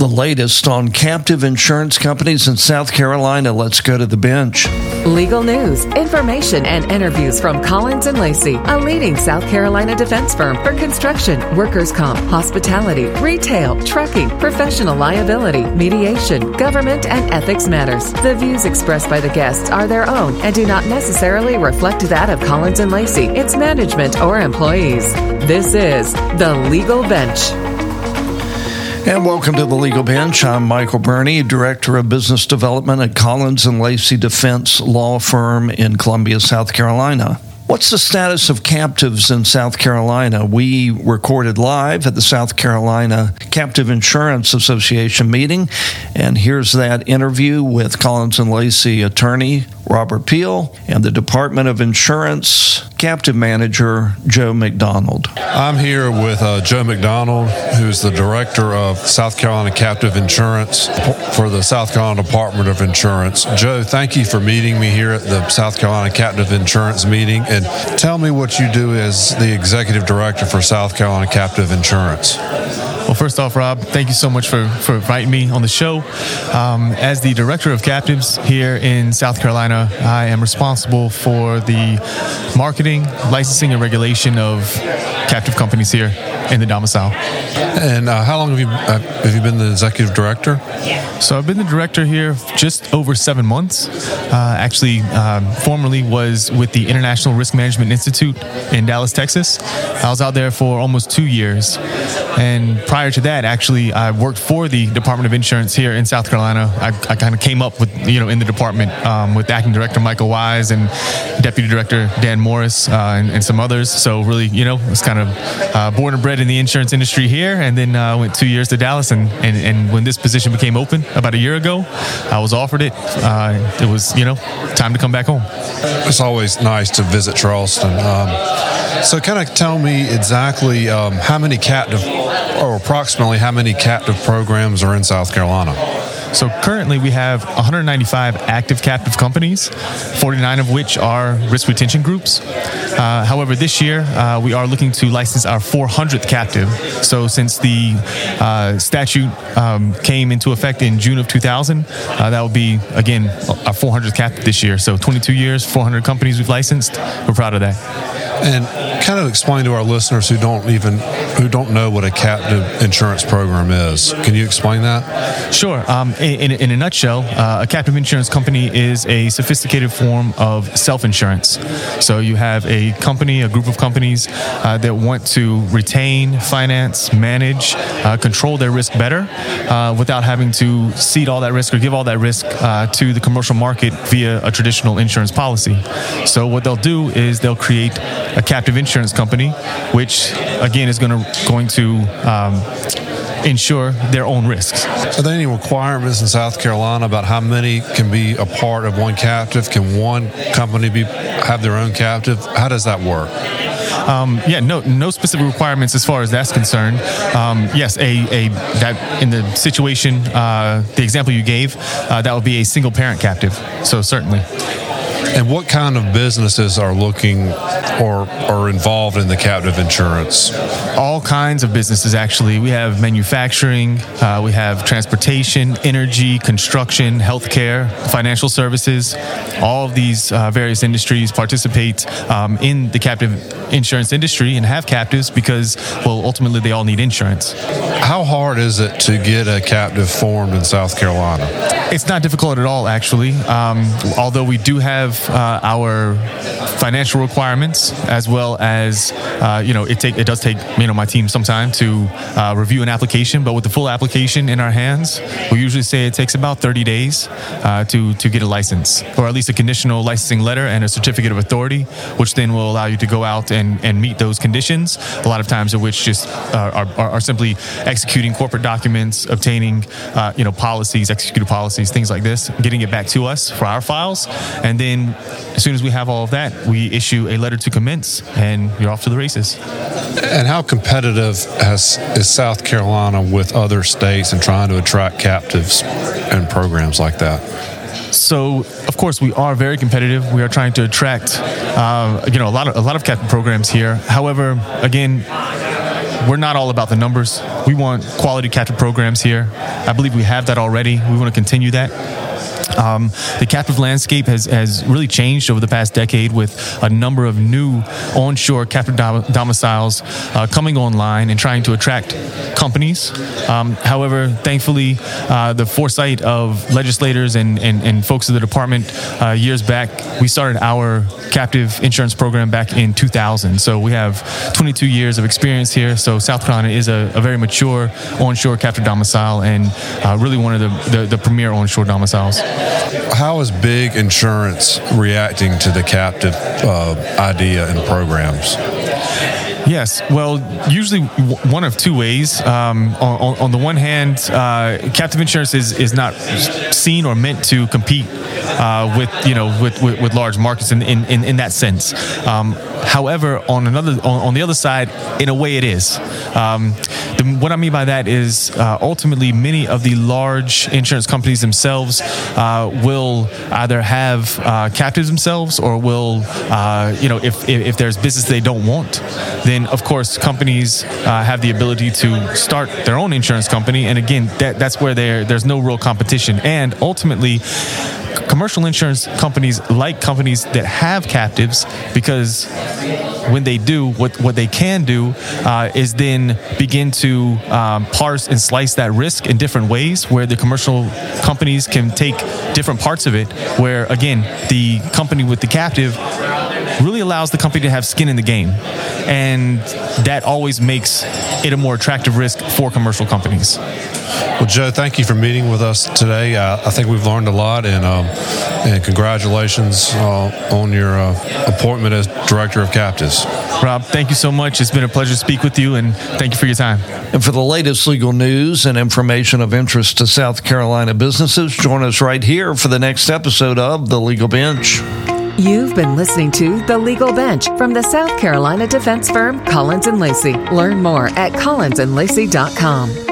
The latest on captive insurance companies in South Carolina. Let's go to the bench. Legal news, information, and interviews from Collins and Lacy, a leading South Carolina defense firm for construction, workers' comp, hospitality, retail, trucking, professional liability, mediation, government, and ethics matters. The views expressed by the guests are their own and do not necessarily reflect that of Collins and Lacy, its management, or employees. This is the Legal Bench. And welcome to the Legal Bench. I'm Michael Burney, Director of Business Development at Collins and Lacy Defense Law Firm in Columbia, South Carolina. What's the status of captives in South Carolina? We recorded live at the South Carolina Captive Insurance Association meeting, and here's that interview with Collins and Lacy attorney Robert Peele and the Department of Insurance captive manager Joe McDonald. I'm here with uh, Joe McDonald, who's the director of South Carolina Captive Insurance for the South Carolina Department of Insurance. Joe, thank you for meeting me here at the South Carolina Captive Insurance meeting. And tell me what you do as the executive director for South Carolina Captive Insurance. Well, first off, Rob, thank you so much for, for inviting me on the show. Um, as the director of captives here in South Carolina, I am responsible for the marketing, licensing, and regulation of captive companies here in the domicile. And uh, how long have you uh, have you been the executive director? So I've been the director here just over seven months. Uh, actually, um, formerly was with the International Risk Management Institute in Dallas, Texas. I was out there for almost two years, and prior to that, actually, I worked for the Department of Insurance here in South Carolina. I, I kind of came up with you know in the department um, with acting director Michael Wise and deputy director Dan Morris uh, and, and, some others. So really, you know, it's kind of uh, born and bred in the insurance industry here, and then uh, went two years to Dallas. And, and, and when this position became open about a year ago, I was offered it. Uh, it was you know time to come back home. It's always nice to visit Charleston. Um, so, kind of tell me exactly um, how many captive, or approximately how many captive programs are in South Carolina. So currently we have 195 active captive companies, 49 of which are risk retention groups. Uh, however, this year uh, we are looking to license our 400th captive. So since the uh, statute um, came into effect in June of 2000, uh, that will be again our 400th captive this year. So 22 years, 400 companies we've licensed. We're proud of that. And kind of explain to our listeners who don't even who don't know what a captive insurance program is. Can you explain that? Sure. Um, in, in, a nutshell, uh, a captive insurance company is a sophisticated form of self-insurance. So you have a company, a group of companies uh, that want to retain, finance, manage, uh, control their risk better uh, without having to cede all that risk or give all that risk uh, to the commercial market via a traditional insurance policy. So what they'll do is they'll create a captive insurance company, which again is going to going to um, insure their own risks. Are there any requirements in South Carolina about how many can be a part of one captive? Can one company be have their own captive? How does that work? Um, yeah, no, no specific requirements as far as that's concerned. Um, yes, a, a that in the situation, uh, the example you gave, uh, that would be a single parent captive. So certainly. And what kind of businesses are looking or are involved in the captive insurance? All kinds of businesses, actually. We have manufacturing, uh, we have transportation, energy, construction, healthcare, financial services. All of these uh, various industries participate um, in the captive insurance industry and have captives because, well, ultimately they all need insurance. How hard is it to get a captive formed in South Carolina? It's not difficult at all, actually. Um, although we do have uh, our financial requirements as well as uh, you know it take it does take you know my team some time to uh, review an application but with the full application in our hands we usually say it takes about 30 days uh, to to get a license or at least a conditional licensing letter and a certificate of authority which then will allow you to go out and, and meet those conditions. A lot of times of which just uh, are, are, simply executing corporate documents obtaining uh, you know policies executed policies things like this getting it back to us for our files and then as soon as we have all of that, we issue a letter to commence, and you're off to the races. And how competitive has, is South Carolina with other states and trying to attract captives and programs like that? So, of course, we are very competitive. We are trying to attract, uh, you know, a lot of a lot of captive programs here. However, again, we're not all about the numbers. We want quality captive programs here. I believe we have that already. We want to continue that. Um, the captive landscape has, has really changed over the past decade with a number of new onshore captive dom- domiciles uh, coming online and trying to attract companies. Um, however, thankfully, uh, the foresight of legislators and, and, and folks of the department uh, years back, we started our captive insurance program back in 2000. So we have 22 years of experience here. So South Carolina is a, a very mature onshore captive domicile and uh, really one of the, the, the premier onshore domiciles. How is big insurance reacting to the captive uh, idea and programs? Yes. Well, usually one of two ways. Um, on, on, the one hand, uh, captive insurance is, is not seen or meant to compete uh, with you know with, with, with, large markets in, in, in, in that sense. Um, however, on another on, on, the other side, in a way, it is. Um, the, what I mean by that is uh, ultimately many of the large insurance companies themselves uh, will either have uh, captives themselves or will uh, you know if, if, if there's business they don't want, then of course companies uh, have the ability to start their own insurance company, and again that, that's where there's no real competition, and ultimately commercial insurance companies like companies that have captives because when they do, what, what they can do uh, is then begin to um, parse and slice that risk in different ways where the commercial companies can take different parts of it, where again, the company with the captive allows the company to have skin in the game. And that always makes it a more attractive risk for commercial companies. Well, Joe, thank you for meeting with us today. Uh, I think we've learned a lot, and um, and congratulations uh, on your uh, appointment as director of captives. Rob, thank you so much. It's been a pleasure to speak with you, and thank you for your time. And for the latest legal news and information of interest to South Carolina businesses, join us right here for the next episode of the Legal Bench. You've been listening to The Legal Bench from the South Carolina defense firm Collins and Lacy. Learn more at collinsandlacy.com.